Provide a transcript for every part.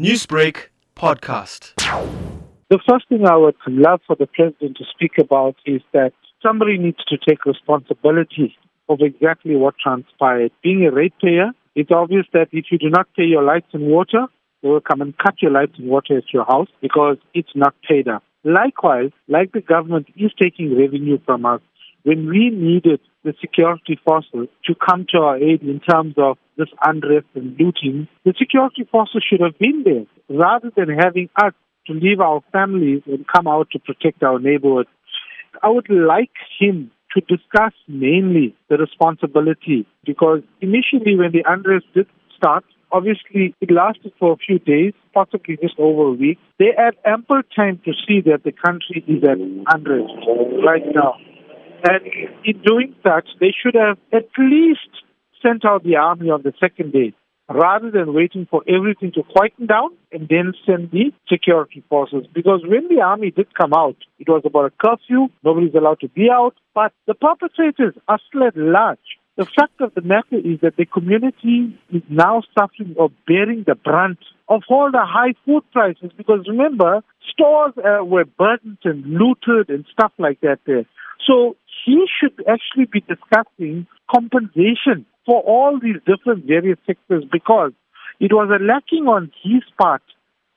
Newsbreak podcast. The first thing I would love for the president to speak about is that somebody needs to take responsibility of exactly what transpired. Being a ratepayer, it's obvious that if you do not pay your lights and water, they will come and cut your lights and water at your house because it's not paid up. Likewise, like the government is taking revenue from us, when we needed the security forces to come to our aid in terms of this unrest and looting, the security forces should have been there rather than having us to leave our families and come out to protect our neighborhood. I would like him to discuss mainly the responsibility because initially when the unrest did start, obviously it lasted for a few days, possibly just over a week. They had ample time to see that the country is at unrest right now. And in doing that, they should have at least sent out the army on the second day rather than waiting for everything to quieten down and then send the security forces. Because when the army did come out, it was about a curfew, nobody's allowed to be out, but the perpetrators are still at large. The fact of the matter is that the community is now suffering or bearing the brunt of all the high food prices because remember, stores uh, were burnt and looted and stuff like that there. So he should actually be discussing compensation for all these different various sectors because it was a lacking on his part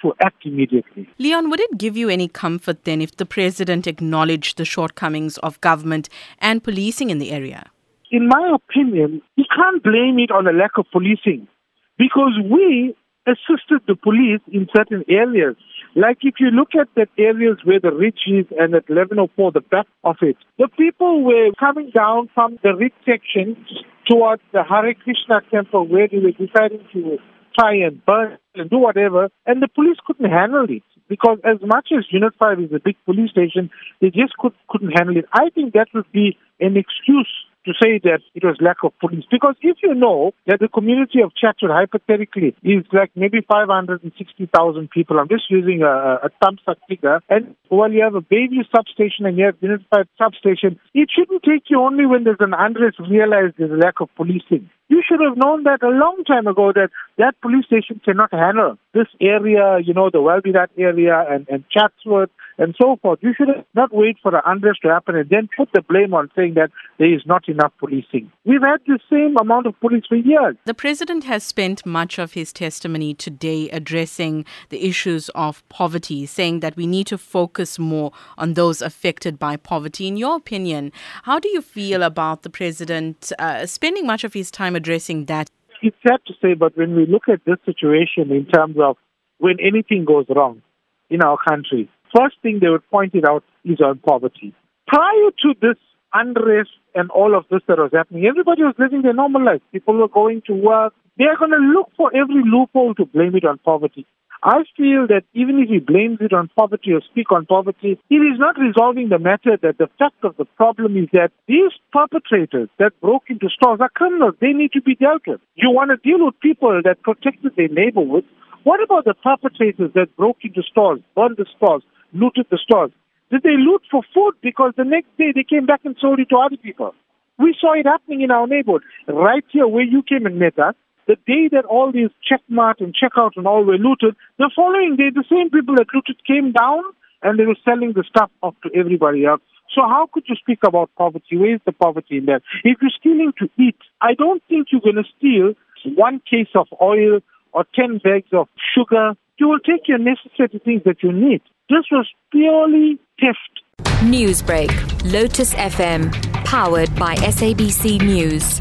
to act immediately. Leon, would it give you any comfort then if the president acknowledged the shortcomings of government and policing in the area? In my opinion, he can't blame it on a lack of policing because we assisted the police in certain areas. Like if you look at the areas where the Ridge is and at 1104, the back of it, the people were coming down from the Ridge section towards the Hare Krishna temple where they were deciding to try and burn and do whatever, and the police couldn't handle it because as much as Unit 5 is a big police station, they just could, couldn't handle it. I think that would be an excuse to say that it was lack of police. Because if you know that the community of Chatsworth, hypothetically, is like maybe 560,000 people, I'm just using a, a thumbs up figure, and while you have a Bayview substation and you have Unified substation, it shouldn't take you only when there's an unrest realize there's a lack of policing. You should have known that a long time ago that that police station cannot handle this area, you know, the Welbedacht area and, and Chatsworth and so forth. You should not wait for the unrest to happen and then put the blame on saying that there is not enough policing. We've had the same amount of police for years. The president has spent much of his testimony today addressing the issues of poverty, saying that we need to focus more on those affected by poverty. In your opinion, how do you feel about the president uh, spending much of his time addressing that? It's sad to say, but when we look at this situation in terms of when anything goes wrong in our country, first thing they would point it out is on poverty. Prior to this unrest and all of this that was happening, everybody was living their normal life. People were going to work. They are going to look for every loophole to blame it on poverty. I feel that even if he blames it on poverty or speak on poverty, it is not resolving the matter that the fact of the problem is that these perpetrators that broke into stores are criminals. They need to be dealt with. You want to deal with people that protected their neighborhoods. What about the perpetrators that broke into stores, burned the stores, looted the stores? Did they loot for food? Because the next day they came back and sold it to other people. We saw it happening in our neighborhood, right here where you came and met us. The day that all these checkmart and checkout and all were looted, the following day the same people that looted came down and they were selling the stuff off to everybody else. So how could you speak about poverty? Where is the poverty in that? If you're stealing to eat, I don't think you're going to steal one case of oil or 10 bags of sugar. You will take your necessary things that you need. This was purely theft. Newsbreak, Lotus FM, powered by SABC News.